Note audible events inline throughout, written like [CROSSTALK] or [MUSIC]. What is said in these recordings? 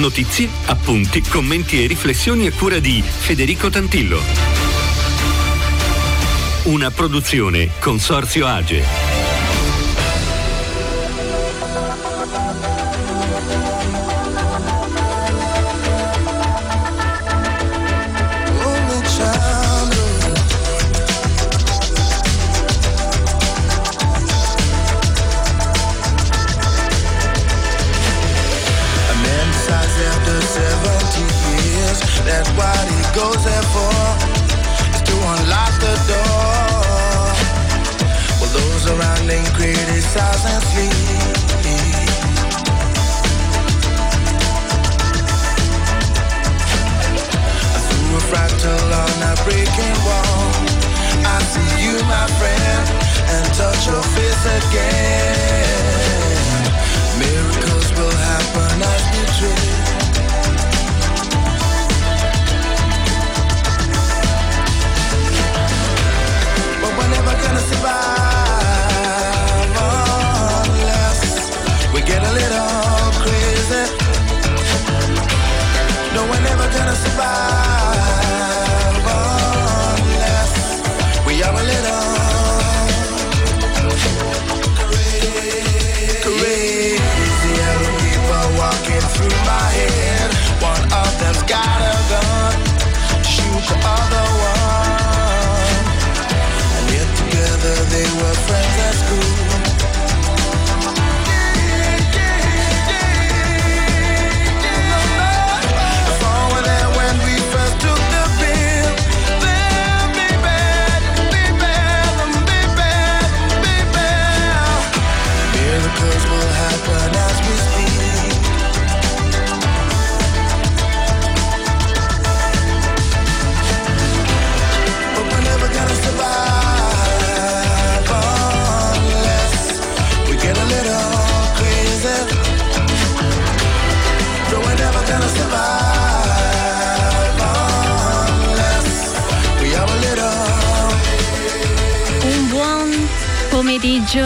Notizie, appunti, commenti e riflessioni a cura di Federico Tantillo. Una produzione Consorzio Age.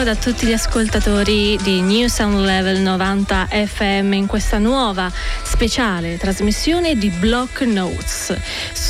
Da tutti gli ascoltatori di New Sound Level 90 FM in questa nuova speciale trasmissione di Block Notes.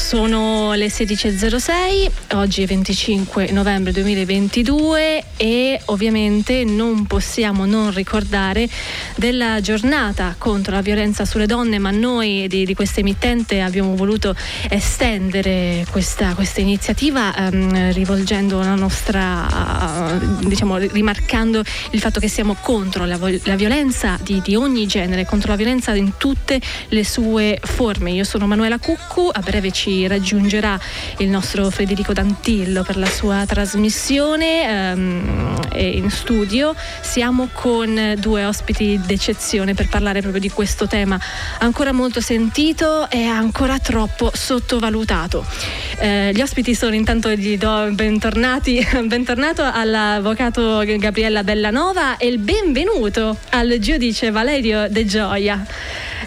Sono le 16.06, oggi è 25 novembre 2022 e ovviamente non possiamo non ricordare della giornata contro la violenza sulle donne, ma noi di, di questa emittente abbiamo voluto estendere questa, questa iniziativa ehm, rivolgendo la nostra, eh, diciamo, rimarcando il fatto che siamo contro la, la violenza di, di ogni genere, contro la violenza in tutte le sue forme. Io sono Manuela Cuccu, a breve ci raggiungerà il nostro Federico Dantillo per la sua trasmissione ehm, in studio. Siamo con due ospiti d'eccezione per parlare proprio di questo tema ancora molto sentito e ancora troppo sottovalutato. Eh, gli ospiti sono intanto gli do bentornati, [LAUGHS] bentornato all'avvocato Gabriella Bellanova e il benvenuto al giudice Valerio De Gioia.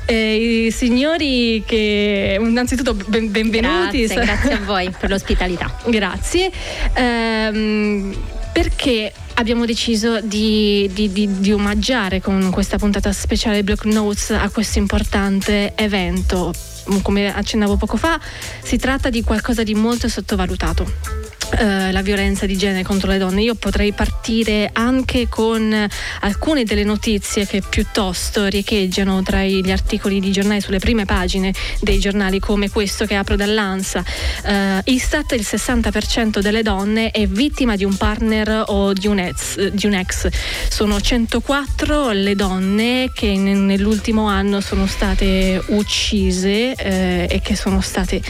Eh, I signori che innanzitutto ben- benvenuti. Grazie, grazie a voi per l'ospitalità. [LAUGHS] Grazie. Ehm, perché abbiamo deciso di, di, di, di omaggiare con questa puntata speciale Block Notes a questo importante evento. Come accennavo poco fa, si tratta di qualcosa di molto sottovalutato. Uh, la violenza di genere contro le donne. Io potrei partire anche con alcune delle notizie che piuttosto riecheggiano tra gli articoli di giornali sulle prime pagine dei giornali come questo che apro dall'ANSA. Uh, Istat il 60% delle donne è vittima di un partner o di un ex. Di un ex. Sono 104 le donne che nell'ultimo anno sono state uccise eh, e che sono state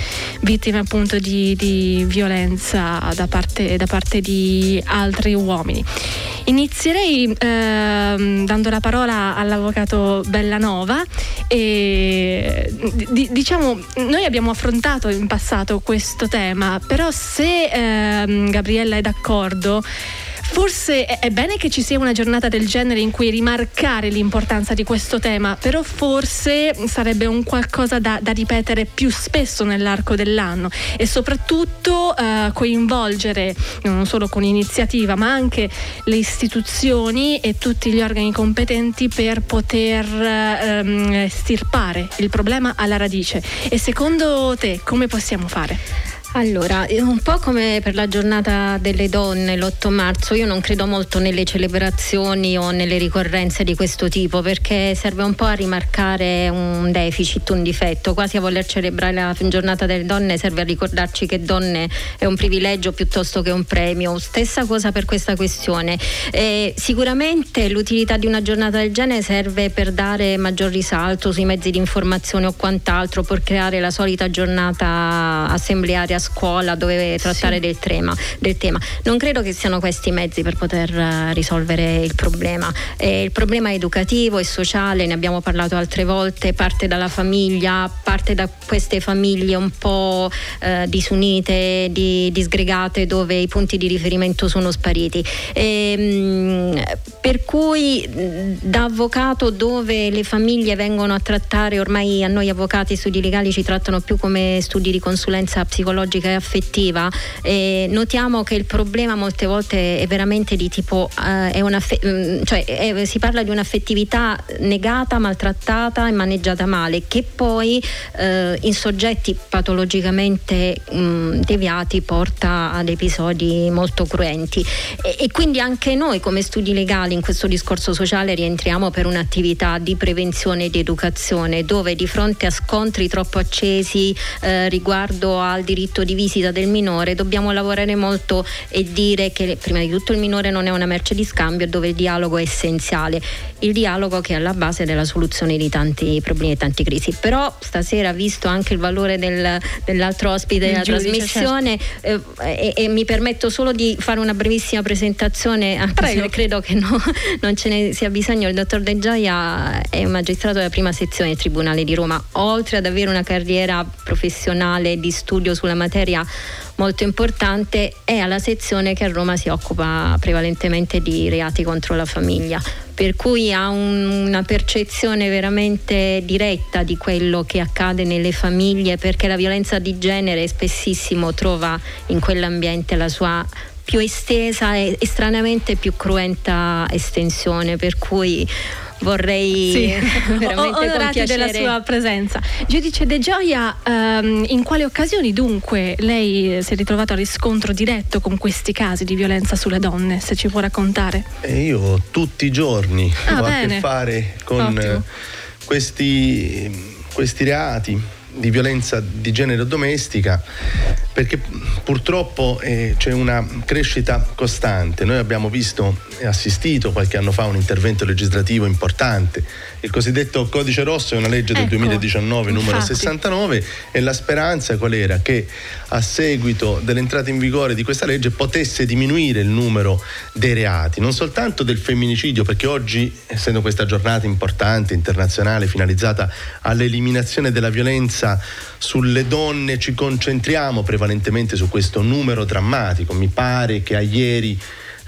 vittime appunto di, di violenza da parte, da parte di altri uomini. Inizierei ehm, dando la parola all'avvocato Bellanova e d- diciamo noi abbiamo affrontato in passato questo tema, però se ehm, Gabriella è d'accordo Forse è bene che ci sia una giornata del genere in cui rimarcare l'importanza di questo tema, però forse sarebbe un qualcosa da, da ripetere più spesso nell'arco dell'anno e soprattutto eh, coinvolgere non solo con iniziativa ma anche le istituzioni e tutti gli organi competenti per poter ehm, stirpare il problema alla radice. E secondo te come possiamo fare? Allora, un po' come per la giornata delle donne l'8 marzo, io non credo molto nelle celebrazioni o nelle ricorrenze di questo tipo perché serve un po' a rimarcare un deficit, un difetto, quasi a voler celebrare la giornata delle donne serve a ricordarci che donne è un privilegio piuttosto che un premio. Stessa cosa per questa questione. Eh, sicuramente l'utilità di una giornata del genere serve per dare maggior risalto sui mezzi di informazione o quant'altro, per creare la solita giornata assemblearia scuola dove trattare sì. del, tema, del, tema, Non credo che siano questi i mezzi per poter uh, risolvere il problema. Eh, il problema è educativo e sociale, ne abbiamo parlato altre volte, parte dalla famiglia, parte da queste famiglie un po' uh, disunite, di, disgregate, dove i punti di riferimento sono spariti. E, ehm, mh, per cui da avvocato dove le famiglie vengono a trattare, ormai a noi avvocati studi legali ci trattano più come studi di consulenza psicologica, psicologica e affettiva, eh, notiamo che il problema molte volte è veramente di tipo, eh, è una, mm, cioè, è, si parla di un'affettività negata, maltrattata e maneggiata male, che poi eh, in soggetti patologicamente mh, mm, deviati porta ad episodi molto cruenti. E, e quindi anche noi come studi legali in questo discorso sociale rientriamo per un'attività di prevenzione e di educazione dove di fronte a scontri troppo accesi eh, riguardo al diritto diritto di visita del minore dobbiamo lavorare molto e dire che prima di tutto il minore non è una merce di scambio dove il dialogo è essenziale, il dialogo che è alla base della soluzione di tanti problemi e tante crisi. Però stasera, visto anche il valore del, dell'altro ospite della giudice, trasmissione, certo. eh, e, e, mi permetto solo di fare una brevissima presentazione, anche Prego. se credo che no, [LAUGHS] non ce ne sia bisogno. Il dottor De Gioia è un magistrato della prima sezione del Tribunale di Roma, oltre ad avere una carriera professionale di studio sulla materia materia molto importante è alla sezione che a Roma si occupa prevalentemente di reati contro la famiglia per cui ha un, una percezione veramente diretta di quello che accade nelle famiglie perché la violenza di genere spessissimo trova in quell'ambiente la sua più estesa e, stranamente più cruenta estensione per cui vorrei sì. [LAUGHS] [LAUGHS] veramente onorati della sua presenza. Giudice De Gioia, ehm, in quali occasioni dunque lei si è ritrovato a riscontro diretto con questi casi di violenza sulle donne, se ci può raccontare? Eh, io tutti i giorni ah, ho bene. a che fare con questi, questi reati di violenza di genere domestica perché purtroppo eh, c'è una crescita costante. Noi abbiamo visto e assistito qualche anno fa a un intervento legislativo importante. Il cosiddetto codice rosso è una legge del ecco, 2019 numero infatti. 69 e la speranza qual era? Che a seguito dell'entrata in vigore di questa legge potesse diminuire il numero dei reati, non soltanto del femminicidio, perché oggi, essendo questa giornata importante, internazionale, finalizzata all'eliminazione della violenza sulle donne, ci concentriamo prevalentemente su questo numero drammatico. Mi pare che a ieri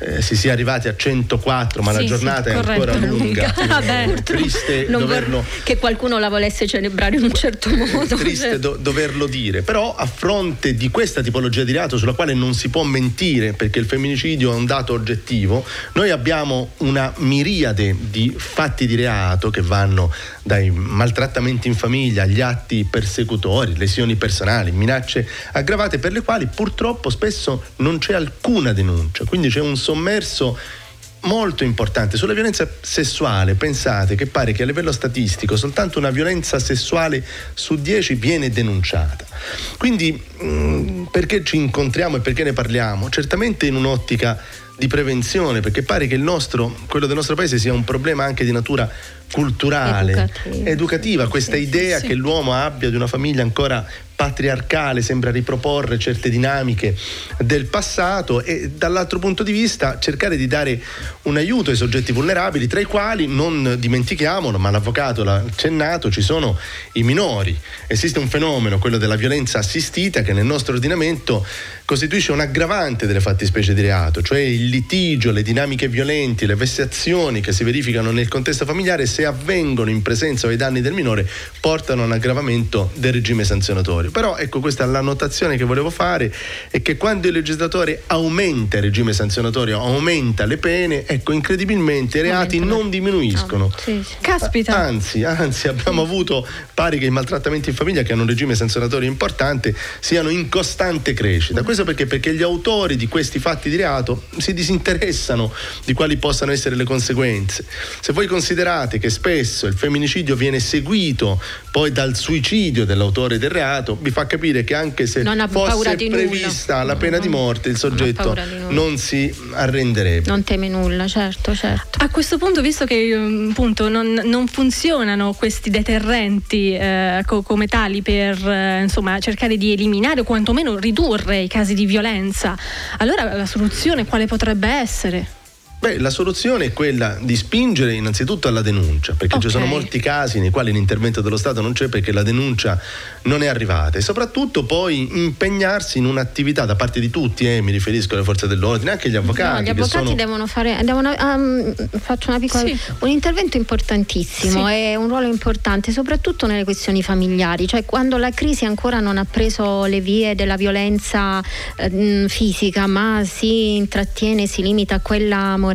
eh, si sia arrivati a 104, ma Sì, la sì, giornata è corretto, ancora lunga. [LAUGHS] lunga. È triste doverlo che qualcuno la volesse celebrare in un certo modo. triste do- doverlo dire, però a fronte di questa tipologia di reato sulla quale non si può mentire perché il femminicidio è un dato oggettivo, noi abbiamo una miriade di fatti di reato che vanno dai maltrattamenti in famiglia agli atti persecutori, lesioni personali, minacce aggravate per le quali purtroppo spesso non c'è alcuna denuncia, quindi c'è un sommerso molto importante sulla violenza sessuale. Pensate che pare che a livello statistico soltanto una violenza sessuale su 10 viene denunciata. Quindi mh, perché ci incontriamo e perché ne parliamo? Certamente in un'ottica di prevenzione perché pare che il nostro quello del nostro paese sia un problema anche di natura culturale Educativa. educativa. Questa idea che l'uomo abbia di una famiglia ancora patriarcale sembra riproporre certe dinamiche del passato e dall'altro punto di vista cercare di dare un aiuto ai soggetti vulnerabili tra i quali non dimentichiamolo ma l'avvocato l'ha accennato ci sono i minori. Esiste un fenomeno quello della violenza assistita che nel nostro ordinamento costituisce un aggravante delle fattispecie di reato cioè il litigio le dinamiche violenti le vessazioni che si verificano nel contesto familiare se avvengono in presenza o ai danni del minore portano a un aggravamento del regime sanzionatorio. Però ecco questa è la notazione che volevo fare è che quando il legislatore aumenta il regime sanzionatorio aumenta le pene ecco incredibilmente i reati non diminuiscono. Caspita. Anzi, anzi, abbiamo avuto, pare che i maltrattamenti in famiglia, che hanno un regime sanzionatorio importante, siano in costante crescita. Questo perché? Perché gli autori di questi fatti di reato si disinteressano di quali possano essere le conseguenze. Se voi considerate che spesso il femminicidio viene seguito poi dal suicidio dell'autore del reato, vi fa capire che anche se Non ha paura fosse di nulla. prevista la pena di morte, il soggetto nulla. non si arrenderebbe. Non teme nulla, certo, certo. A questo punto, visto che um, appunto non, non funzionano questi deterrenti eh, co- come tali per eh, insomma, cercare di eliminare o quantomeno ridurre i casi di violenza, allora la soluzione quale potrebbe essere? Beh, la soluzione è quella di spingere innanzitutto alla denuncia, perché ci Ok. sono molti casi nei quali l'intervento dello Stato non c'è perché la denuncia non è arrivata e soprattutto poi impegnarsi in un'attività da parte di tutti, eh, mi riferisco alle forze dell'ordine, anche gli avvocati. No, gli che avvocati sono- devono fare, devono, ehm, faccio una piccola, Sì. un intervento importantissimo Sì. e un ruolo importante soprattutto nelle questioni familiari, cioè quando la crisi ancora non ha preso le vie della violenza ehm, fisica ma si intrattiene, si limita a quella morale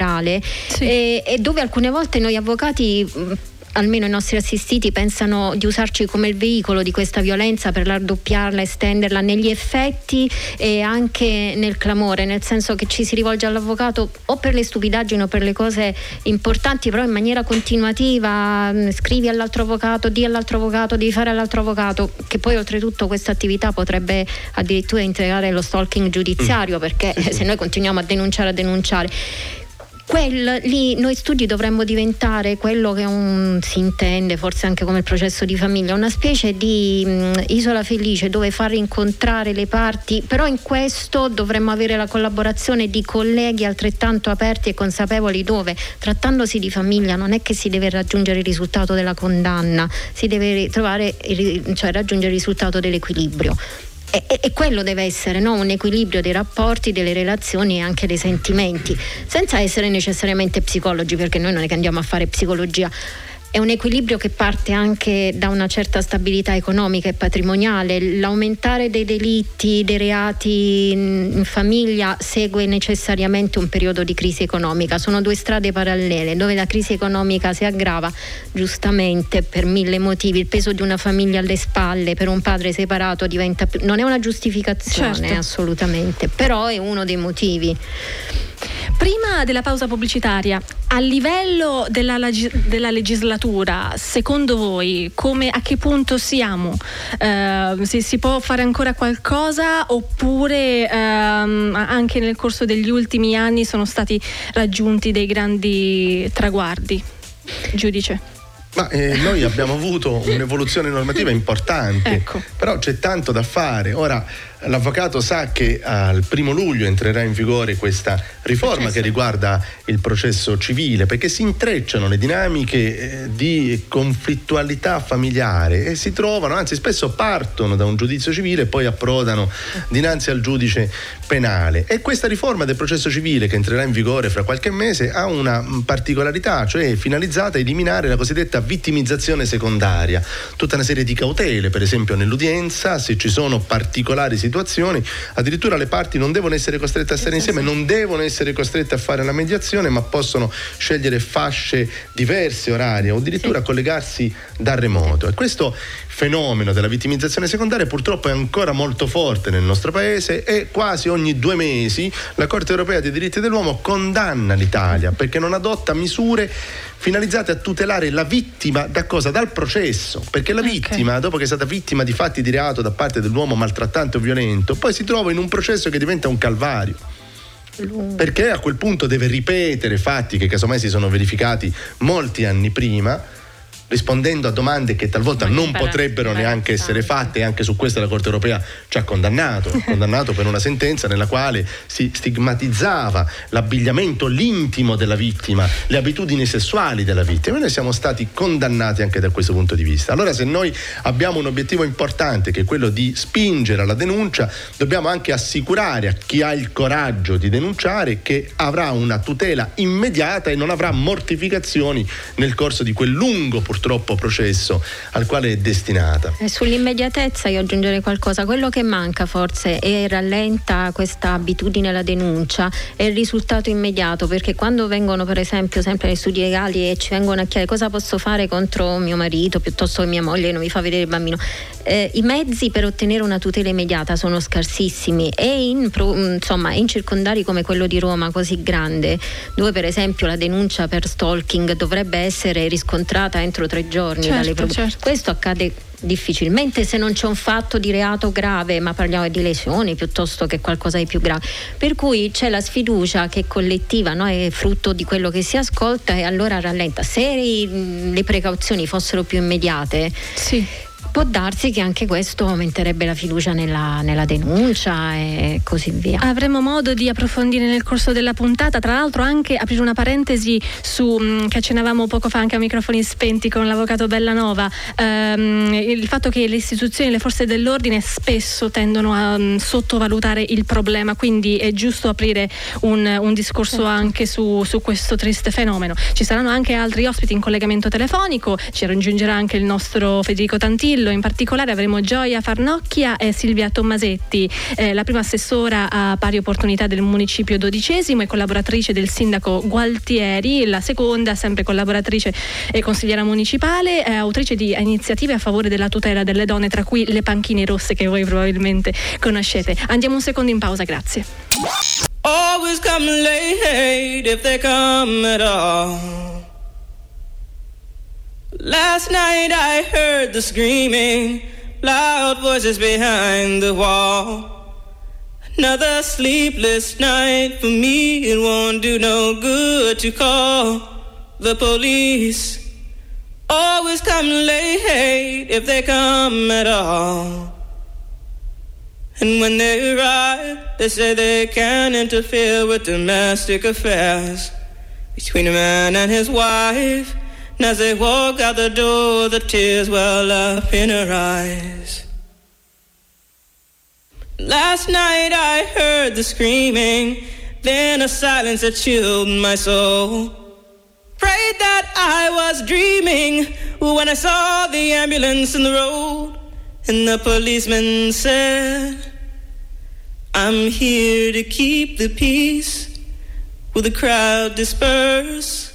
e, e dove alcune volte noi avvocati mh, almeno i nostri assistiti pensano di usarci come il veicolo di questa violenza per raddoppiarla, estenderla negli effetti e anche nel clamore, nel senso che ci si rivolge all'avvocato o per le stupidaggini o per le cose importanti, però in maniera continuativa, mh, scrivi all'altro avvocato, di all'altro avvocato, devi fare all'altro avvocato, che poi oltretutto questa attività potrebbe addirittura integrare lo stalking giudiziario, perché se noi continuiamo a denunciare a denunciare Quel, lì noi studi dovremmo diventare quello che un- si intende forse anche come il processo di famiglia, una specie di mh, isola felice dove far incontrare le parti, però in questo dovremmo avere la collaborazione di colleghi altrettanto aperti e consapevoli dove trattandosi di famiglia non è che si deve raggiungere il risultato della condanna, si deve trovare, cioè raggiungere il risultato dell'equilibrio. E, e- quello deve essere no? un equilibrio dei rapporti, delle relazioni e anche dei sentimenti, senza essere necessariamente psicologi, perché noi non è che andiamo a fare psicologia. È un equilibrio che parte anche da una certa stabilità economica e patrimoniale. L'aumentare dei delitti, dei reati in famiglia segue necessariamente un periodo di crisi economica. Sono due strade parallele dove la crisi economica si aggrava giustamente per mille motivi. Il peso di una famiglia alle spalle per un padre separato diventa non è una giustificazione Certo. assolutamente, però è uno dei motivi. Prima della pausa pubblicitaria, a livello della, della legislatura, secondo voi come, a che punto siamo? Eh, se si può fare ancora qualcosa oppure ehm, anche nel corso degli ultimi anni sono stati raggiunti dei grandi traguardi? Giudice. Ma eh, noi abbiamo avuto un'evoluzione normativa importante, Ecco. però c'è tanto da fare. Ora, l'avvocato sa che al primo luglio entrerà in vigore questa riforma processo. che riguarda il processo civile, perché si intrecciano le dinamiche eh, di conflittualità familiare e si trovano, anzi spesso partono da un giudizio civile e poi approdano dinanzi al giudice penale. E questa riforma del processo civile che entrerà in vigore fra qualche mese ha una particolarità, cioè è finalizzata a eliminare la cosiddetta vittimizzazione secondaria, tutta una serie di cautele, per esempio nell'udienza, se ci sono particolari situazioni, addirittura le parti non devono essere costrette a stare insieme, non devono essere costrette a fare la mediazione, ma possono scegliere fasce diverse orarie o addirittura collegarsi da remoto. E questo fenomeno della vittimizzazione secondaria purtroppo è ancora molto forte nel nostro paese e quasi ogni due mesi la Corte europea dei diritti dell'uomo condanna l'Italia perché non adotta misure finalizzate a tutelare la vittima da cosa? Dal processo, perché la okay. vittima, dopo che è stata vittima di fatti di reato da parte dell'uomo maltrattante o violento, poi si trova in un processo che diventa un calvario perché a quel punto deve ripetere fatti che casomai si sono verificati molti anni prima rispondendo a domande che talvolta non potrebbero neanche essere fatte e anche su questo la Corte europea ci ha condannato, [LAUGHS] condannato per una sentenza nella quale si stigmatizzava l'abbigliamento, l'intimo della vittima, le abitudini sessuali della vittima noi siamo stati condannati anche da questo punto di vista. Allora se noi abbiamo un obiettivo importante che è quello di spingere alla denuncia, dobbiamo anche assicurare a chi ha il coraggio di denunciare che avrà una tutela immediata e non avrà mortificazioni nel corso di quel lungo purtroppo purtroppo processo al quale è destinata. E sull'immediatezza io aggiungerei qualcosa, quello che manca forse e rallenta questa abitudine alla denuncia è il risultato immediato perché quando vengono per esempio sempre nei studi legali e ci vengono a chiedere cosa posso fare contro mio marito piuttosto che mia moglie non mi fa vedere il bambino, eh, i mezzi per ottenere una tutela immediata sono scarsissimi e in, insomma, in circondari come quello di Roma così grande dove per esempio la denuncia per stalking dovrebbe essere riscontrata entro tre giorni certo, dalle pro- certo. questo accade difficilmente se non c'è un fatto di reato grave, ma parliamo di lesioni piuttosto che qualcosa di più grave. Per cui c'è la sfiducia che è collettiva, no? è frutto di quello che si ascolta e allora rallenta. Se le precauzioni fossero più immediate, sì può darsi che anche questo aumenterebbe la fiducia nella, nella, denuncia e così via. Avremo modo di approfondire nel corso della puntata, tra l'altro anche aprire una parentesi su mm, che accennavamo poco fa anche a microfoni spenti con l'avvocato Bellanova, ehm, il fatto che le istituzioni, le forze dell'ordine spesso tendono a um, sottovalutare il problema, quindi è giusto aprire un, un discorso certo. anche su, su, questo triste fenomeno. Ci saranno anche altri ospiti in collegamento telefonico, ci raggiungerà anche il nostro Federico Tantillo Castello, in particolare avremo Gioia Farnocchia e Silvia Tommasetti, eh, la prima assessora a pari opportunità del municipio dodicesimo e collaboratrice del sindaco Gualtieri, la seconda sempre collaboratrice e consigliera municipale, eh, autrice di iniziative a favore della tutela delle donne, tra cui le panchine rosse che voi probabilmente conoscete. Andiamo un secondo in pausa, grazie. Always come late if they come at all. Last night I heard the screaming, loud voices behind the wall. Another sleepless night for me, it won't do no good to call the police. Always come late if they come at all. And when they arrive, they say they can't interfere with domestic affairs between a man and his wife. And as they walk out the door, the tears well up in her eyes. Last night I heard the screaming, then a silence that chilled my soul. Prayed that I was dreaming when I saw the ambulance in the road, and the policeman said, I'm here to keep the peace. Will the crowd disperse?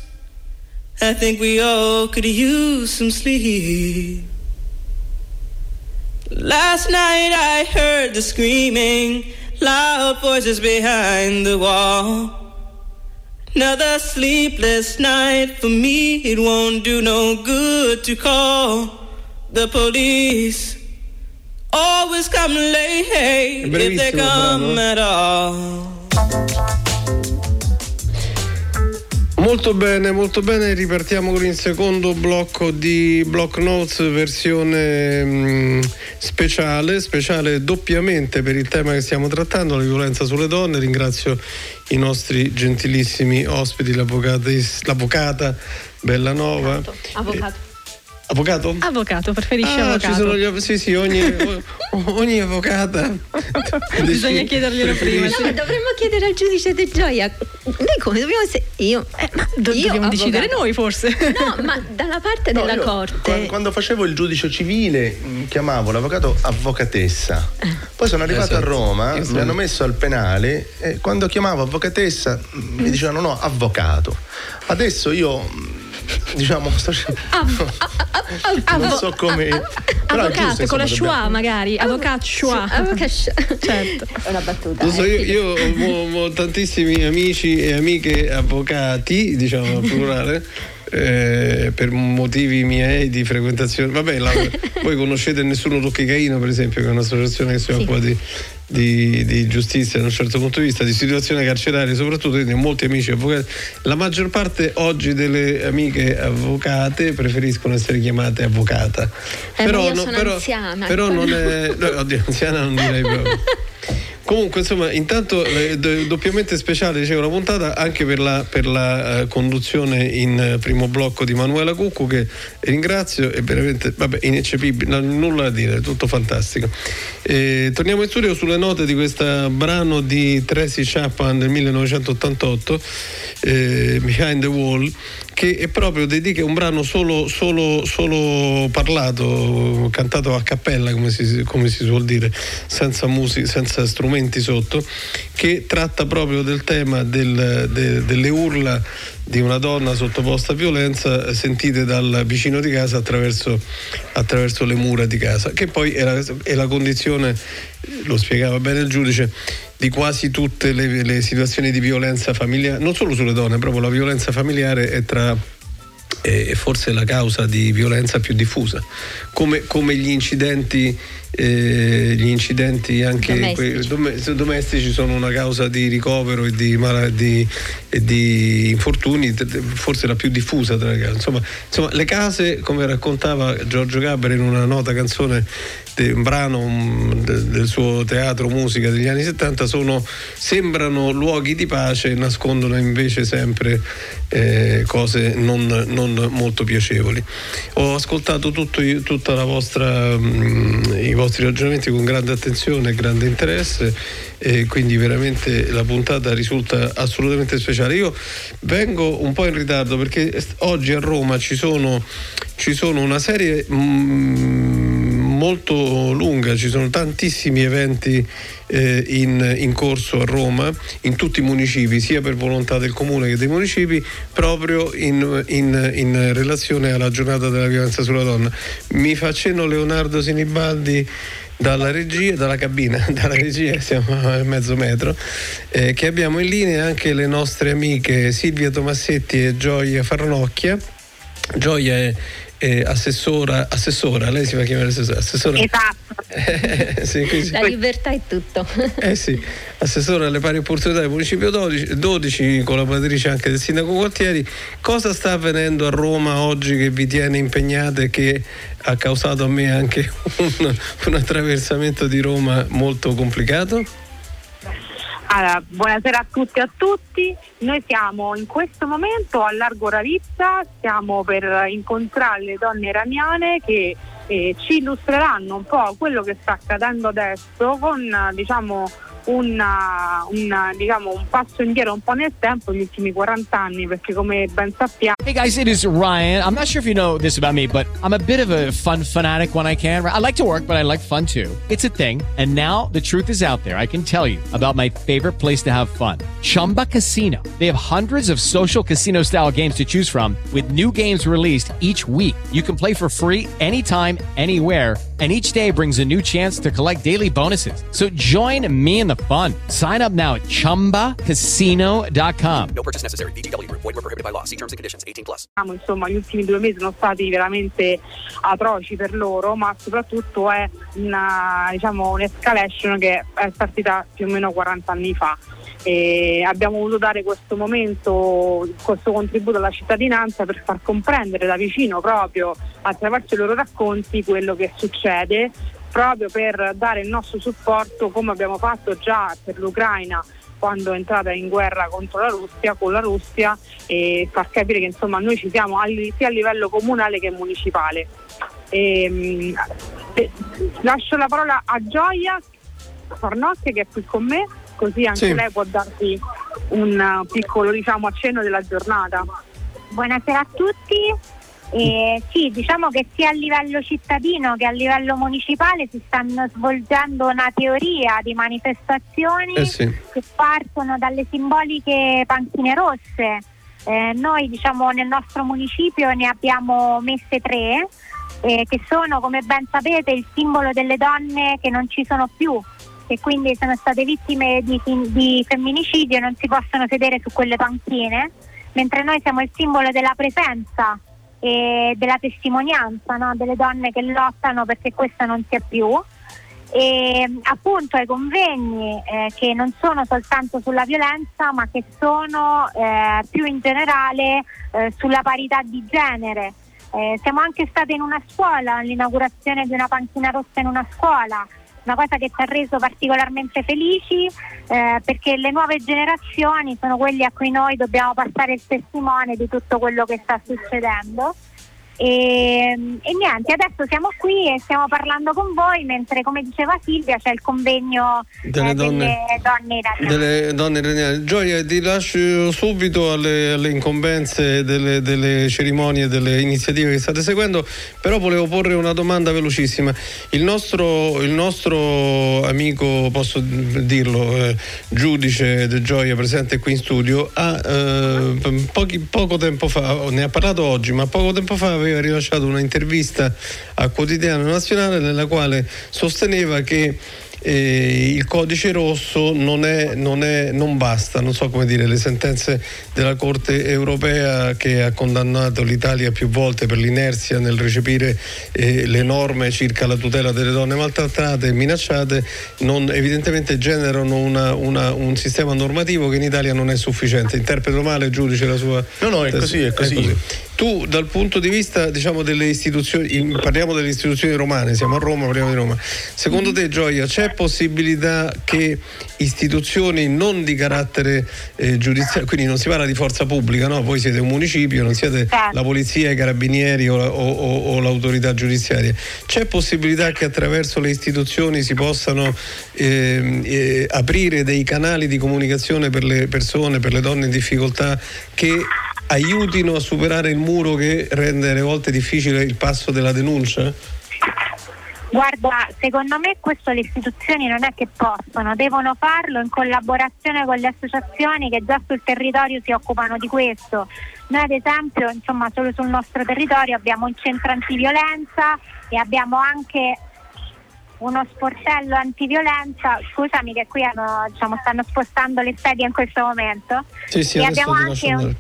I think we all could use some sleep. Last night I heard the screaming, loud voices behind the wall. Another sleepless night for me, it won't do no good to call the police. Always come late if they come at all. Molto bene, molto bene, ripartiamo con il secondo blocco di Block Notes versione mh, mm, speciale, speciale doppiamente per il tema che stiamo trattando, la violenza sulle donne. Ringrazio i nostri gentilissimi ospiti, l'avvocata Bellanova. Avvocato. Avvocato. Avvocato? Avvocato, preferisce ah, avvocato. Ci sono gli, sì, sì, ogni, ogni avvocata. [LAUGHS] Bisogna chiederglielo prima. No, sì. ma dovremmo chiedere al giudice di gioia. Noi come dobbiamo essere. Io. Eh, ma do- io, dobbiamo avvocato. decidere noi forse. No, ma dalla parte [LAUGHS] No, della io corte. Quando, quando facevo il giudice civile mh, chiamavo l'avvocato avvocatessa. Poi sono arrivato Esatto. a Roma, Io mi hanno messo al penale e quando chiamavo avvocatessa mh, mi dicevano no, avvocato. Adesso io mh, diciamo sto non so come però è giusto, Avvocato con la schwa dobbiamo- magari, avvocato schwa. Avvocato. Certo. È una battuta. Lo so, eh. io, io ho mo tantissimi amici e amiche avvocati, diciamo al plurale, eh, per motivi miei di frequentazione. Vabbè, la- [LAUGHS] voi conoscete Nessuno Tocchi Caino, per esempio, che è un'associazione che si Sì. occupa di, di- di giustizia da un certo punto di vista, di situazione carceraria, soprattutto quindi ho molti amici avvocati. La maggior parte oggi delle amiche avvocate preferiscono essere chiamate avvocata. Eh, io no- però, anziana. però non è. no, oddio, anziana non direi proprio. [LAUGHS] Comunque, insomma, intanto eh, do- doppiamente speciale, dicevo, la puntata anche per la, per la, eh, conduzione in eh, primo blocco di Manuela Cuccu, che ringrazio, è veramente vabbè, ineccepibile, nulla da dire, tutto fantastico. Eh, torniamo in studio sulle note di questo brano di Tracy Chapman del 1988, eh, Behind the Wall, che è proprio dedica un brano solo, solo, solo parlato, cantato a cappella come si, come si suol dire, senza musica, senza strumenti sotto, che tratta proprio del tema del- de- delle urla di una donna sottoposta a violenza sentite dal vicino di casa attraverso, attraverso le mura di casa, che poi è la, è la condizione, lo spiegava bene il giudice, di quasi tutte le, le situazioni di violenza familiare, non solo sulle donne, proprio la violenza familiare è tra è forse la causa di violenza più diffusa, come, come gli incidenti. eh, gli incidenti anche Domestici. dome- domestici sono una causa di ricovero e di, mala- di- e di infortuni, forse la più diffusa tra le case. Insomma, insomma, le case, come raccontava Giorgio Gaber in una nota canzone un brano de- del suo teatro musica degli anni 70 sono, sembrano luoghi di pace e nascondono invece sempre eh, cose non, non molto piacevoli. Ho ascoltato tutto, vostra mm, i vostri ragionamenti con grande attenzione e grande interesse e quindi veramente la puntata risulta assolutamente speciale. Io vengo un po' in ritardo perché oggi a Roma ci sono, ci sono una serie mm, molto lunga, ci sono tantissimi eventi eh, in, in corso a Roma, in tutti i municipi, sia per volontà del comune che dei municipi, proprio in, in- in relazione alla giornata della violenza sulla donna. Mi fa cenno Leonardo Sinibaldi dalla regia, dalla cabina, [LAUGHS] dalla regia siamo a mezzo metro, eh, che abbiamo in linea anche le nostre amiche Silvia Tomassetti e Gioia Farnocchia. Gioia è, è assessora, assessora, lei si fa chiamare assessora. assessora Esatto. [LAUGHS] sì, quindi- La libertà è tutto. [LAUGHS] eh sì, assessore alle pari opportunità del municipio 12, 12, collaboratrice anche del sindaco Gualtieri. Cosa sta avvenendo a Roma oggi che vi tiene impegnate e che ha causato a me anche [LAUGHS] un, un attraversamento di Roma molto complicato? Allora, buonasera a tutti e a tutti. Noi siamo in questo momento a Largo Ravizza, stiamo per incontrare le donne iraniane che eh, ci illustreranno un po' quello che sta accadendo adesso con diciamo una- una- diciamo, un passo indietro un po' nel tempo, ultimi 40 anni, perché come ben sappiamo Hey guys, it is Ryan. I'm not sure if you know this about me, but I'm a bit of a fun fanatic when I can. I like to work, but I like fun too. It's a thing. And now the truth is out there. I can tell you about my favorite place to have fun Chumba Casino. They have hundreds of social casino style games to choose from, with new games released each week. You can play for free anytime, anywhere. And each day brings a new chance to collect daily bonuses. So join me in the fun. Sign up now at chumbacasino.com. No purchase necessary. VGW Group. Void were prohibited by law. See terms and conditions. 18 plus. insomma gli ultimi due mesi sono stati veramente atroci per loro, ma soprattutto è una, diciamo, un'escalation che è partita più o meno 40 anni fa. E abbiamo voluto dare questo momento, questo contributo alla cittadinanza per far comprendere da vicino proprio attraverso i loro racconti quello che succede proprio per dare il nostro supporto come abbiamo fatto già per l'Ucraina quando è entrata in guerra contro la Russia, con la Russia e far capire che insomma noi ci siamo sia a livello comunale che municipale. Ehm, eh, lascio la parola a Gioia Farnocchia che è qui con me, così anche Sì. lei può darti un eh, piccolo diciamo, accenno della giornata. Buonasera a tutti. Eh, sì, diciamo che sia a livello cittadino che a livello municipale si stanno svolgendo una teoria di manifestazioni Eh sì. che partono dalle simboliche panchine rosse. Eh, noi diciamo nel nostro municipio ne abbiamo messe tre eh, che sono come ben sapete il simbolo delle donne che non ci sono più e quindi sono state vittime di, di femminicidio e non si possono sedere su quelle panchine, mentre noi siamo il simbolo della presenza e della testimonianza no? delle donne che lottano perché questa non sia più. E appunto ai convegni eh, che non sono soltanto sulla violenza ma che sono eh, più in generale eh, sulla parità di genere. Eh, siamo anche state in una scuola, all'inaugurazione di una panchina rossa in una scuola, una cosa che ci ha reso particolarmente felici eh, perché le nuove generazioni sono quelli a cui noi dobbiamo passare il testimone di tutto quello che sta succedendo. E, e niente, adesso siamo qui e stiamo parlando con voi mentre come diceva Silvia c'è il convegno Delle eh, donne- delle donne italiane. delle donne iraniane. Gioia, ti lascio subito alle, alle incombenze delle, delle cerimonie, delle iniziative che state seguendo, però volevo porre una domanda velocissima. Il nostro, il nostro amico, posso dirlo, eh, giudice De Gioia presente qui in studio, ha, eh, pochi- poco tempo fa, ne ha parlato oggi, ma poco tempo fa aveva rilasciato una intervista a Quotidiano Nazionale nella quale sosteneva che eh, il codice rosso non, è, non, è, non basta, non so come dire, le sentenze della Corte europea che ha condannato l'Italia più volte per l'inerzia nel recepire eh, le norme circa la tutela delle donne maltrattate e minacciate, non, evidentemente generano una- una- un sistema normativo che in Italia non è sufficiente. Interpreto male, giudice, la sua... No, no, è così, è così. Tu dal punto di vista diciamo, delle istituzioni, parliamo delle istituzioni romane, siamo a Roma, parliamo di Roma. Secondo te Gioia c'è possibilità che istituzioni non di carattere eh, giudiziario, quindi non si parla di forza pubblica, no? voi siete un municipio, non siete la polizia, i carabinieri o, la- o- o- o l'autorità giudiziaria, c'è possibilità che attraverso le istituzioni si possano ehm, eh, aprire dei canali di comunicazione per le persone, per le donne in difficoltà che aiutino a superare il muro che rende alle volte difficile il passo della denuncia? Guarda, secondo me questo le istituzioni non è che possono, devono farlo in collaborazione con le associazioni che già sul territorio si occupano di questo. Noi ad esempio, insomma, solo sul nostro territorio abbiamo un centro antiviolenza e abbiamo anche uno sportello antiviolenza. Scusami che qui hanno, diciamo, stanno spostando le sedie in questo momento. Sì, sì, e abbiamo anche un.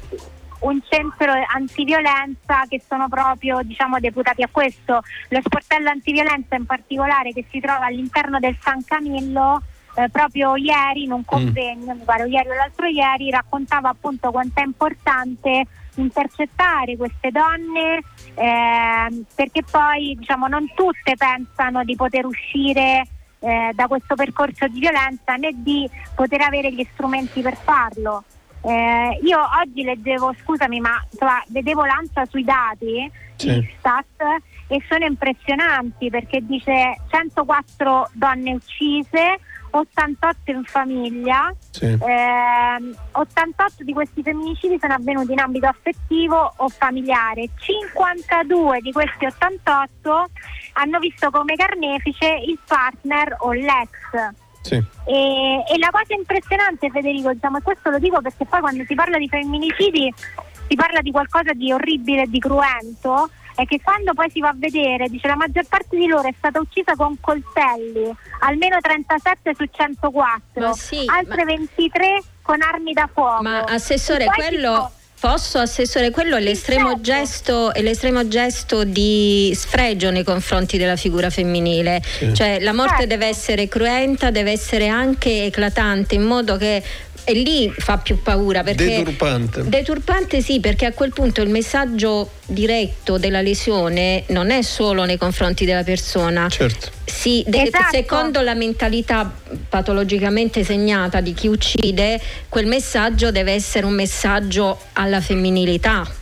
Un centro antiviolenza che sono proprio diciamo, deputati a questo. Lo sportello antiviolenza in particolare che si trova all'interno del San Camillo. eh, proprio ieri in un convegno, mi pare ieri o l'altro ieri, raccontava appunto quanto è importante intercettare queste donne ehm, perché poi diciamo non tutte pensano di poter uscire eh, da questo percorso di violenza né di poter avere gli strumenti per farlo. Eh, io oggi leggevo, scusami, ma insomma, vedevo l'ANSA sui dati Istat e sono impressionanti perché dice 104 donne uccise, 88 in famiglia, ehm, 88 di questi femminicidi sono avvenuti in ambito affettivo o familiare, 52 di questi 88 hanno visto come carnefice il partner o l'ex. Sì. E, e la cosa impressionante Federico, diciamo, e questo lo dico perché poi quando si parla di femminicidi si parla di qualcosa di orribile e di cruento, è che quando poi si va a vedere, dice la maggior parte di loro è stata uccisa con coltelli, almeno 37 su 104, Ma sì, altre 23 con armi da fuoco. Ma assessore, quello posso assessore, quello è l'estremo gesto, è l'estremo gesto di sfregio nei confronti della figura femminile. Sì. Cioè la morte Certo. deve essere cruenta, deve essere anche eclatante in modo che e lì fa più paura perché Deturpante. Deturpante sì, perché a quel punto il messaggio diretto della lesione non è solo nei confronti della persona, Certo. Sì, de- Esatto. secondo la mentalità patologicamente segnata di chi uccide, quel messaggio deve essere un messaggio alla femminilità.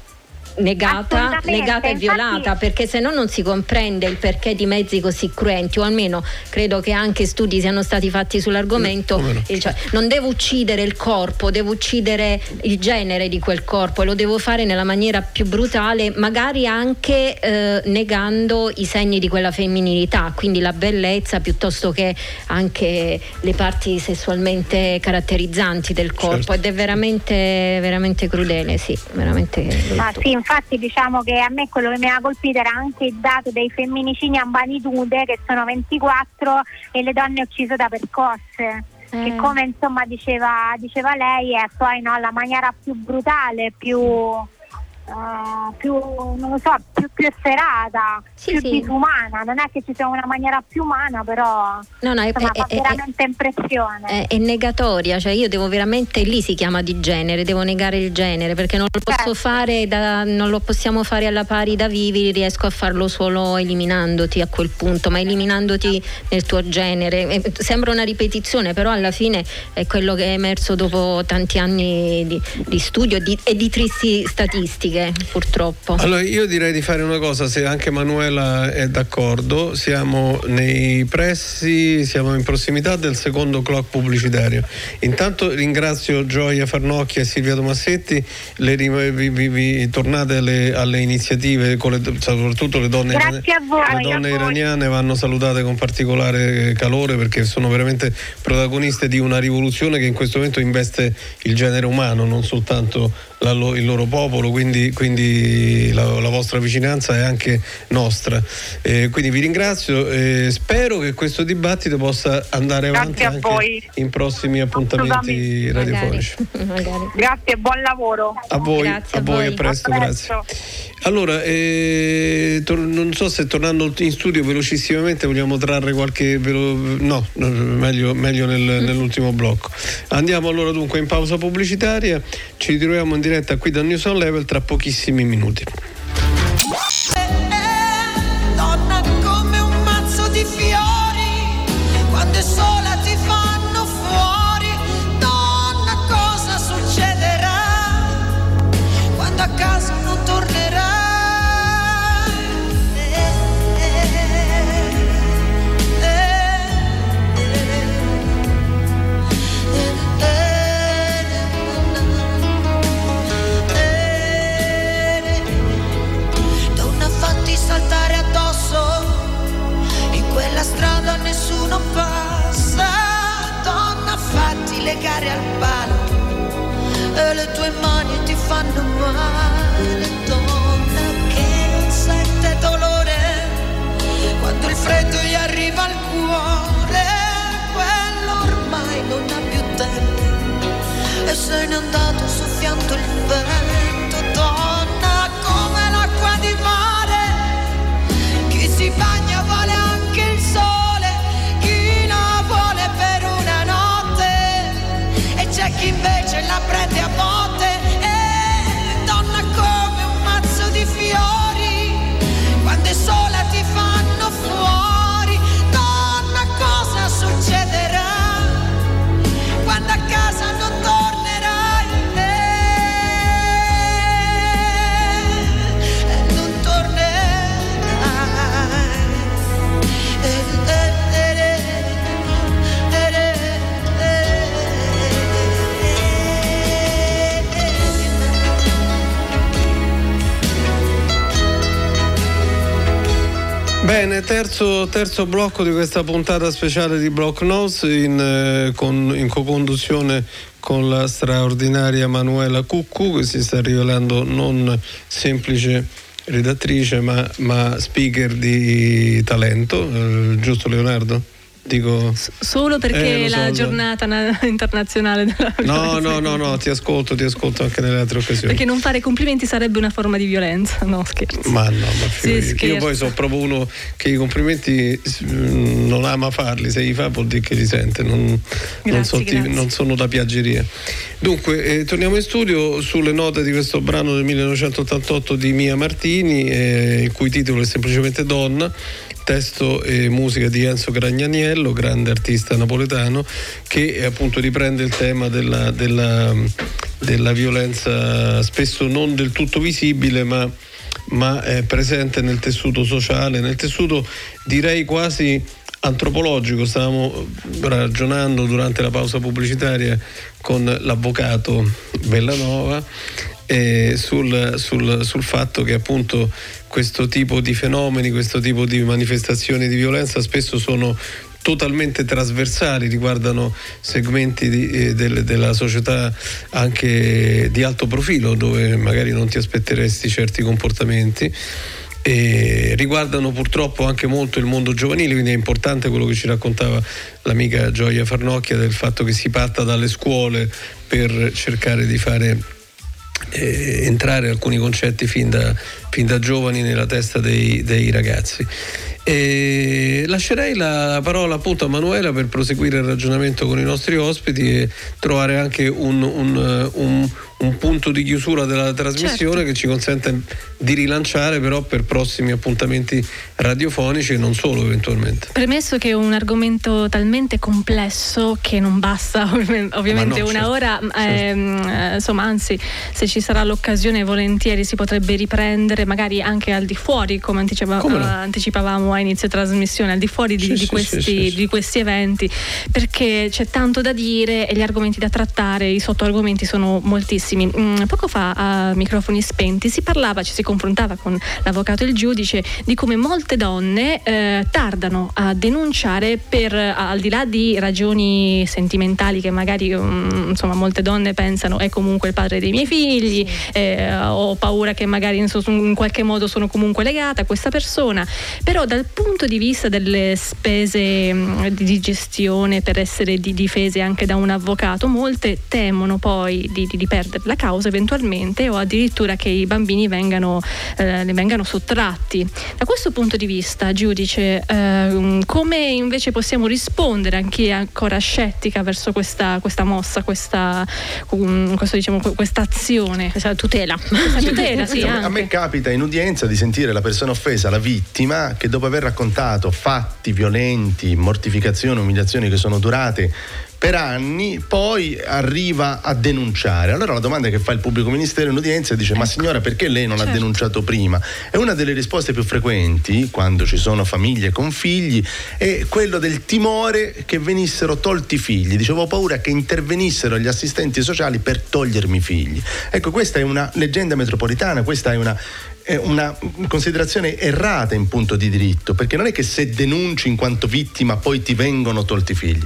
Negata, negata e infatti- violata perché se no non si comprende il perché di mezzi così cruenti o almeno credo che anche studi siano stati fatti sull'argomento. Eh, cioè, non devo uccidere il corpo devo uccidere il genere di quel corpo e lo devo fare nella maniera più brutale magari anche eh, negando i segni di quella femminilità quindi la bellezza piuttosto che anche le parti sessualmente caratterizzanti del corpo. Ed è veramente veramente crudele sì veramente brutto. sì, infatti diciamo che a me quello che mi ha colpito era anche il dato dei femminicidi a magnitude che sono 24 e le donne uccise da percosse. Che come insomma diceva, diceva lei è poi no, la maniera più brutale, più, eh, più non lo so, più, più efferata, più sì. disumana. Non è che ci sia una maniera più umana, però No, no, è- insomma, è- è- veramente impressione. è, è negatoria, cioè io devo veramente, lì si chiama di genere, devo negare il genere perché non lo Certo. posso fare, da- non lo possiamo fare alla pari da vivi, riesco a farlo solo eliminandoti a quel punto, ma eliminandoti nel tuo genere. Sembra una ripetizione, però alla fine è quello che è emerso dopo tanti anni di, di studio di, e di tristi statistiche, purtroppo. Allora io direi di fare una cosa, se anche Manuela è d'accordo, siamo nei pressi, siamo in prossimità del secondo clock pubblicitario. Intanto ringrazio Gioia Farnocchia e Silvia Tomassetti, le vi, vi- vi- tornate alle, alle iniziative, con le- soprattutto le donne, voi. le donne a voi. iraniane vanno salutate con particolare calore perché sono veramente protagoniste di una rivoluzione che in questo momento investe il genere umano, non soltanto la il loro popolo, quindi, quindi la, la vostra vicinanza è anche nostra. Eh, quindi vi ringrazio e spero che questo dibattito possa andare avanti Grazie a anche voi. in prossimi appuntamenti radiofonici. [LAUGHS] Grazie e buon lavoro. A voi, Grazie a voi, a presto, grazie. Allora, eh, tor- non so se tornando in studio velocissimamente vogliamo trarre qualche... velo- no, meglio, meglio nel- nell'ultimo blocco. Andiamo allora dunque in pausa pubblicitaria, ci ritroviamo in diretta qui da News on Level tra pochissimi minuti. Fanno male. Donna, che non sente dolore, quando il freddo gli arriva al cuore, quello ormai non ha più tempo, e se n'è andato soffiando il vento. Donna, come l'acqua di mare, chi si bagna Bene, terzo, terzo blocco di questa puntata speciale di Block Notes in, eh, con- in co-conduzione con la straordinaria Manuela Cuccu che si sta rivelando non semplice redattrice ma, ma speaker di talento, eh, giusto Leonardo? Dico... Solo perché Eh, so, la giornata na- [LAUGHS] internazionale della No, [LAUGHS] no, no, no, ti ascolto, ti ascolto anche nelle altre occasioni. Perché non fare complimenti sarebbe una forma di violenza, no scherzo. Ma no, ma scherzo. io poi sono proprio uno che i complimenti mm, non ama farli, se li fa vuol dire che li sente, non, non Grazie, so ti- non sono da piaggeria. Dunque, eh, torniamo in studio sulle note di questo brano del 1988 di Mia Martini, eh, il cui titolo è semplicemente Donna. Testo e musica di Enzo Gragnaniello, grande artista napoletano, che eh, appunto riprende il tema della, della, della violenza spesso non del tutto visibile, ma ma è presente nel tessuto sociale, nel tessuto direi quasi antropologico. Stavamo ragionando durante la pausa pubblicitaria con l'avvocato Bellanova eh, sul, sul, sul fatto che appunto questo tipo di fenomeni, questo tipo di manifestazioni di violenza spesso sono totalmente trasversali, riguardano segmenti di, eh, del, della società anche di alto profilo dove magari non ti aspetteresti certi comportamenti. E riguardano purtroppo anche molto il mondo giovanile, quindi è importante quello che ci raccontava l'amica Gioia Farnocchia del fatto che si parta dalle scuole per cercare di fare eh, entrare alcuni concetti fin da, fin da giovani nella testa dei, dei ragazzi. E lascerei la parola appunto a Manuela per proseguire il ragionamento con i nostri ospiti e trovare anche un, un, un, un punto di chiusura della trasmissione Certo. che ci consente di rilanciare però per prossimi appuntamenti radiofonici e non solo eventualmente. Premesso che è un argomento talmente complesso che non basta [LAUGHS] ovvi- ovviamente no, una certo, ora, ehm, eh, insomma anzi se ci sarà l'occasione volentieri si potrebbe riprendere magari anche al di fuori come anticipa- Come no? eh, anticipavamo a inizio trasmissione, al di fuori di, Sì, di sì, questi, sì, di questi eventi perché c'è tanto da dire e gli argomenti da trattare, i sottoargomenti sono moltissimi. Mm, poco fa a microfoni spenti si parlava, ci si confrontava con l'avvocato e il giudice di come molte donne eh, tardano a denunciare per al di là di ragioni sentimentali che magari mm, insomma molte donne pensano è comunque il padre dei miei figli, eh, ho paura che magari in qualche modo sono comunque legata a questa persona, però dal punto di vista delle spese mm, di gestione per essere di- difese anche da un avvocato, molte temono poi di, di- di perdere la causa eventualmente o addirittura che i bambini vengano, eh, ne vengano sottratti. Da questo punto di vista, giudice, ehm, come invece possiamo rispondere a chi è ancora scettica verso questa, questa mossa, questa, um, questo, diciamo, questa azione? Questa tutela. Questa tutela, sì, a, me, a me capita in udienza di sentire la persona offesa, la vittima, che dopo aver raccontato fatti violenti, mortificazioni, umiliazioni che sono durate per anni, poi arriva a denunciare. Allora la domanda che fa il pubblico ministero in udienza dice: Ma signora, perché lei non ha Certo. denunciato prima? E una delle risposte più frequenti, quando ci sono famiglie con figli, è quello del timore che venissero tolti i figli. Dicevo, ho paura che intervenissero gli assistenti sociali per togliermi i figli. Ecco, questa è una leggenda metropolitana, questa è una una considerazione errata in punto di diritto, perché non è che se denunci in quanto vittima poi ti vengono tolti i figli.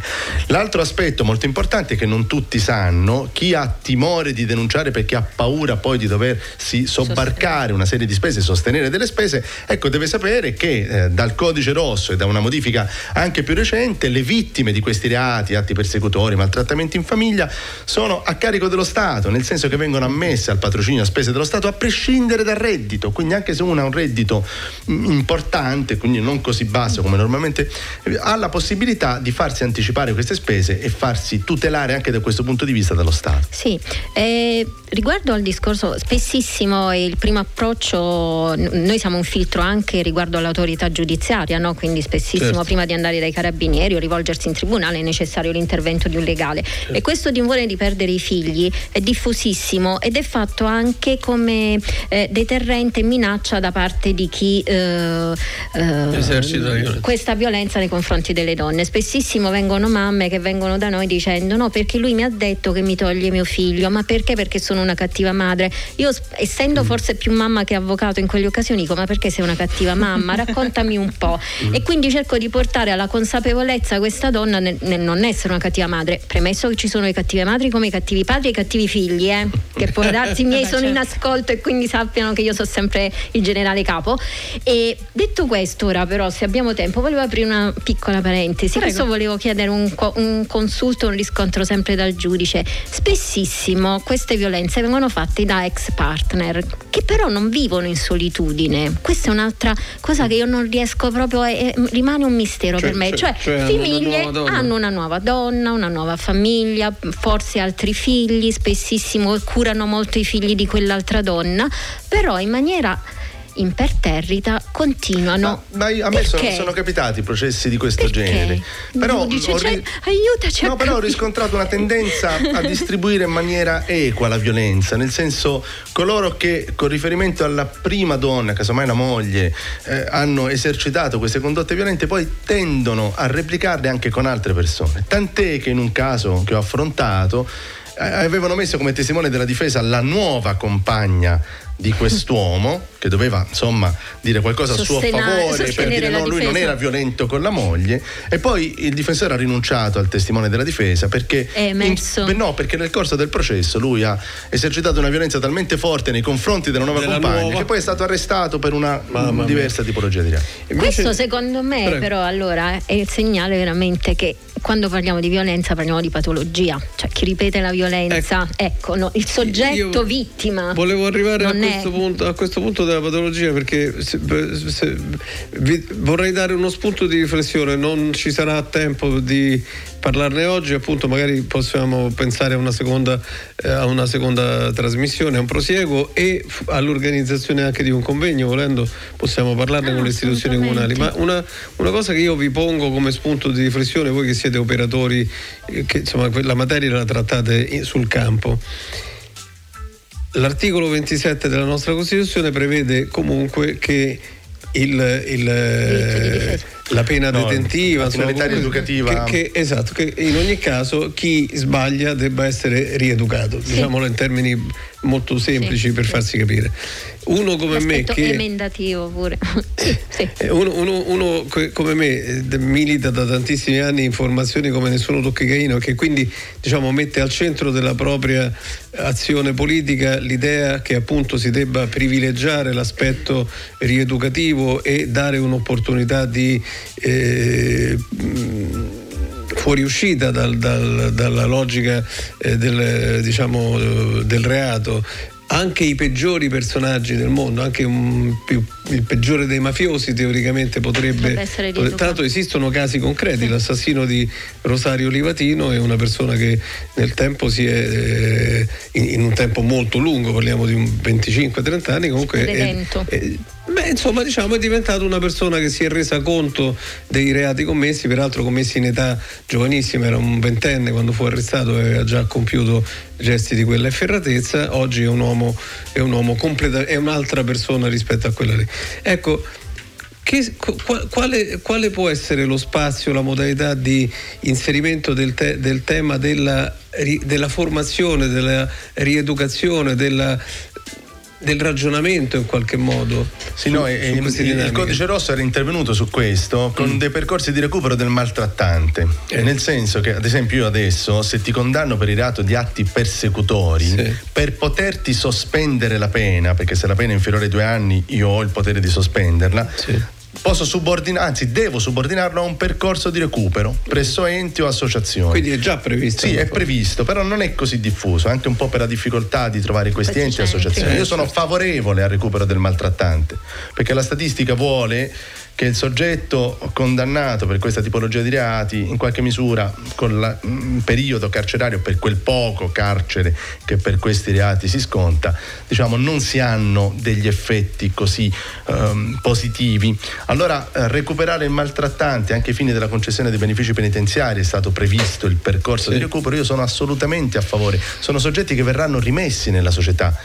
L'altro aspetto molto importante è che non tutti sanno, chi ha timore di denunciare perché ha paura poi di doversi sobbarcare una serie di spese, sostenere delle spese, ecco deve sapere che eh, dal codice rosso e da una modifica anche più recente le vittime di questi reati, atti persecutori, maltrattamenti in famiglia sono a carico dello Stato, nel senso che vengono ammesse al patrocinio a spese dello Stato a prescindere dal reddito, quindi anche se uno ha un reddito mm, importante, quindi non così basso come normalmente, eh, ha la possibilità di farsi anticipare queste spese e farsi tutelare anche da questo punto di vista dallo Stato. Sì, eh, riguardo al discorso, spessissimo il primo approccio, noi siamo un filtro anche riguardo all'autorità giudiziaria, no? quindi spessissimo Certo. prima di andare dai carabinieri o rivolgersi in tribunale è necessario l'intervento di un legale. E questo timore di perdere i figli è diffusissimo ed è fatto anche come eh, deterrente e minaccia da parte di chi eh, eh, questa violenza nei confronti delle donne. Spessissimo vengono mamme che vengono da noi dicendo no perché lui mi ha detto che mi toglie mio figlio, ma perché? Perché sono una cattiva madre. Io essendo forse più mamma che avvocato in quelle occasioni dico ma perché sei una cattiva mamma? Raccontami un po'. E quindi cerco di portare alla consapevolezza questa donna nel, nel non essere una cattiva madre, premesso che ci sono le cattive madri come i cattivi padri e i cattivi figli, eh, che può darsi i miei sono in ascolto e quindi sappiano che io sono sempre il generale capo. E detto questo, ora però, se abbiamo tempo, volevo aprire una piccola parentesi. Prego. Questo volevo chiedere un, un consulto, un riscontro sempre dal giudice. Spessissimo queste violenze vengono fatte da ex partner che però non vivono in solitudine. Questa è un'altra cosa che io non riesco proprio, a- eh, rimane un mistero Cioè- per me. cioè- Cioè, cioè una famiglie donna. hanno una nuova donna, una nuova famiglia, forse altri figli, spessissimo curano molto i figli di quell'altra donna, però in maniera imperterrita continuano. Ma io- a me sono, sono capitati processi di questo Perché? genere. Però dice, ho cioè, aiutaci a No, però ho riscontrato una tendenza a distribuire in maniera equa la violenza, nel senso coloro che con riferimento alla prima donna, casomai la moglie, eh, hanno esercitato queste condotte violente poi tendono a replicarle anche con altre persone. Tant'è che in un caso che ho affrontato eh, avevano messo come testimone della difesa la nuova compagna di quest'uomo che doveva insomma dire qualcosa a suo Sostena- favore per dire no, lui non difesa." era violento con la moglie e poi il difensore ha rinunciato al testimone della difesa perché in- beh, no, perché nel corso del processo lui ha esercitato una violenza talmente forte nei confronti della nuova Della compagna nuova. che poi è stato arrestato per una Mamma mia. diversa tipologia di reato. Questo secondo me Prego. però allora è il segnale veramente che quando parliamo di violenza parliamo di patologia, cioè chi ripete la violenza, ecco, no, il soggetto vittima. Volevo arrivare a non è- questo, punto, a questo punto della patologia perché se- se- vi- vorrei dare uno spunto di riflessione, non ci sarà tempo di parlarne oggi, appunto magari possiamo pensare a una seconda, eh, a una seconda trasmissione, a un prosieguo e f- all'organizzazione anche di un convegno, volendo possiamo parlarne Ah, con le istituzioni comunali. Ma una, una cosa che io vi pongo come spunto di riflessione, voi che siete operatori, eh, che insomma la materia la trattate in- sul campo. L'articolo 27 della nostra Costituzione prevede comunque che il, il, la pena No, detentiva, la insomma, comunque rieducativa. Che, che- esatto, che in ogni caso chi sbaglia debba essere rieducato, diciamolo in termini molto semplici per farsi capire. Uno come me che emendativo pure. [LAUGHS] sì. eh, Uno, uno- uno come me eh, milita da tantissimi anni in formazioni come Nessuno tocchi Caino che quindi diciamo, mette al centro della propria azione politica l'idea che appunto si debba privilegiare l'aspetto rieducativo e dare un'opportunità di eh, fuoriuscita dal- dal- dalla logica eh, del, diciamo, eh, del reato anche i peggiori personaggi del mondo, anche un più- il peggiore dei mafiosi teoricamente potrebbe... Essere Tra l'altro esistono casi concreti, l'assassino di Rosario Livatino è una persona che nel tempo si è, eh, in, in un tempo molto lungo, parliamo di un 25-30 anni, comunque... è- è- Beh, insomma, diciamo, è diventato una persona che si è resa conto dei reati commessi, peraltro commessi in età giovanissima, era un ventenne quando fu arrestato e aveva già compiuto gesti di quella efferratezza, oggi è un uomo, è un uomo completa, è un'altra persona rispetto a quella lì. Ecco, che- qua- quale, quale può essere lo spazio, la modalità di inserimento del, te- del tema della, della formazione, della rieducazione, della- del ragionamento in qualche modo? Sì, su- no, su il, il codice rosso era intervenuto su questo con dei percorsi di recupero del maltrattante. Eh. Nel senso che, ad esempio, io adesso, se ti condanno per il reato di atti persecutori, per poterti sospendere la pena, perché se la pena è inferiore ai due anni, io ho il potere di sospenderla. Posso subordinare, anzi, devo subordinarlo a un percorso di recupero presso enti o associazioni. Quindi è già previsto? Sì, è previsto, però non è così diffuso, anche un po' per la difficoltà di trovare questi enti e associazioni. Io sono favorevole al recupero del maltrattante, perché la statistica vuole che il soggetto condannato per questa tipologia di reati, in qualche misura, con la- mm, il periodo carcerario, per quel poco carcere che per questi reati si sconta, diciamo, non si hanno degli effetti così ehm, positivi. Allora, eh, recuperare il maltrattante anche ai fini della concessione dei benefici penitenziari è stato previsto il percorso di recupero, io sono assolutamente a favore. Sono soggetti che verranno rimessi nella società.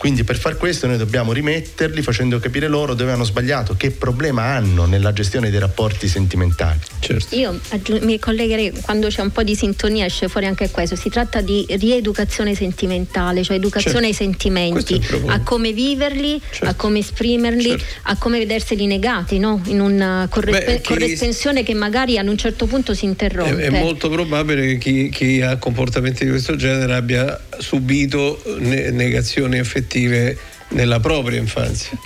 Quindi per far questo noi dobbiamo rimetterli facendo capire loro dove hanno sbagliato, che problema hanno nella gestione dei rapporti sentimentali. Certo. Io aggiung- mi collegherei quando c'è un po' di sintonia esce fuori anche questo. Si tratta di rieducazione sentimentale, cioè educazione ai Questo è sentimenti, a come viverli, a come esprimerli, a come vederseli negati, no? in una correspe- Beh, chi- corresponsione che magari ad un certo punto si È, interrompe. è molto probabile che chi, chi ha comportamenti di questo genere abbia subito ne- negazioni affettive nella propria infanzia.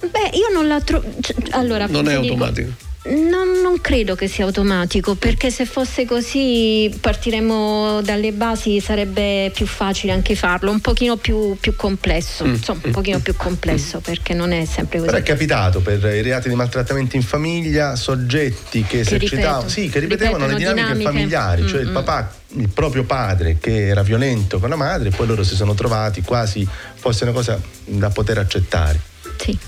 Beh, io non la trovo. allora, Non è ti dico- automatico. Non, non credo che sia automatico, perché se fosse così partiremmo dalle basi sarebbe più facile anche farlo, un pochino più, più complesso, Mm. insomma un pochino più complesso perché non è sempre così. Però è capitato per i reati di maltrattamento in famiglia soggetti che esercitavano, ripetono- sì, che ripetevano le dinamiche, dinamiche. familiari, cioè il Mm-mm. papà, il proprio padre che era violento con la madre poi loro si sono trovati quasi fosse una cosa da poter accettare. Sì.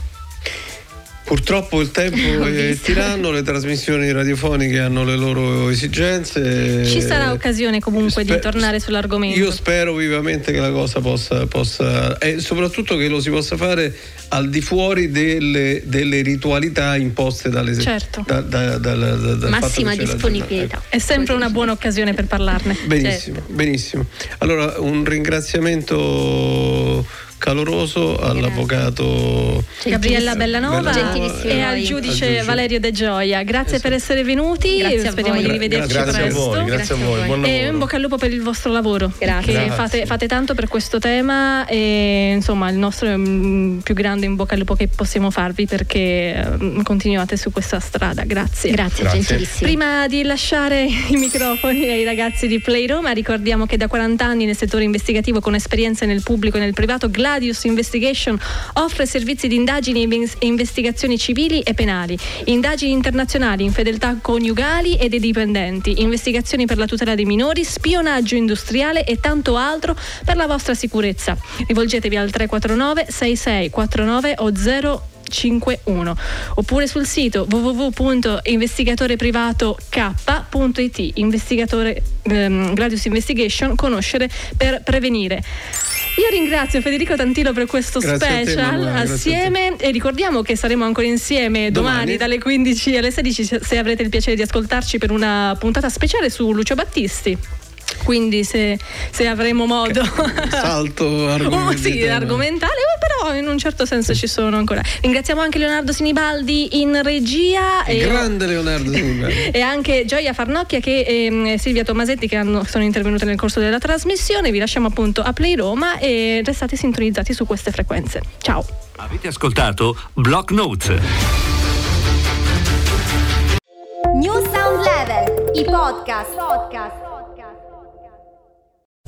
Purtroppo il tempo [LAUGHS] è tiranno, le trasmissioni radiofoniche hanno le loro esigenze. Ci sarà occasione comunque Spe- di tornare sull'argomento. Io spero vivamente che la cosa possa, possa e soprattutto che lo si possa fare al di fuori delle, delle ritualità imposte dalle Certo. da- da- da- da- Massima disponibilità. giornata. È sempre una buona occasione per parlarne. Benissimo, benissimo. Allora un ringraziamento caloroso all'avvocato Gabriella Bellanova e al Al giudice giudice. Valerio De Gioia. Grazie per essere venuti. Grazie a Speriamo voi. di rivederci Grazie a presto. voi, grazie a voi, buon E lavoro. in bocca al lupo per il vostro lavoro. Grazie. Grazie. Fate, fate tanto per questo tema e insomma il nostro è mm, più grande in bocca al lupo che possiamo farvi perché mm, continuate su questa strada. Grazie. Grazie, Grazie. gentilissimi. Prima di lasciare i microfoni ai ragazzi di Play Roma, ricordiamo che da 40 anni nel settore investigativo con esperienze nel pubblico e nel privato, Gladius Investigation offre servizi di indagini e investigazioni civili e penali, indagini internazionali, infedeltà coniugali e dei dipendenti, investigazioni per la tutela dei minori, spionaggio industriale e tanto altro per la vostra sicurezza. Rivolgetevi al 349 6649 o 0 51 oppure sul sito www.investigatoreprivatok.it investigatore ehm, Gladius Investigation conoscere per prevenire io ringrazio Federico Tantilo per questo Grazie te, special Manuela, a assieme e ricordiamo che saremo ancora insieme domani, Domani. dalle 15 alle 16 se- se avrete il piacere di ascoltarci per una puntata speciale su Lucio Battisti quindi se, se avremo modo salto [LAUGHS] Oh, argomenti. sì, argomentale, ma però in un certo senso ci sono ancora. Ringraziamo anche Leonardo Sinibaldi in regia e, Grande Leonardo Silva. [LAUGHS] e anche Gioia Farnocchia che, e Silvia Tomasetti che hanno- sono intervenute nel corso della trasmissione. Vi lasciamo appunto a Play Roma e restate sintonizzati su queste frequenze. Ciao! Avete ascoltato Block Notes. New Sound Level, i podcast. podcast.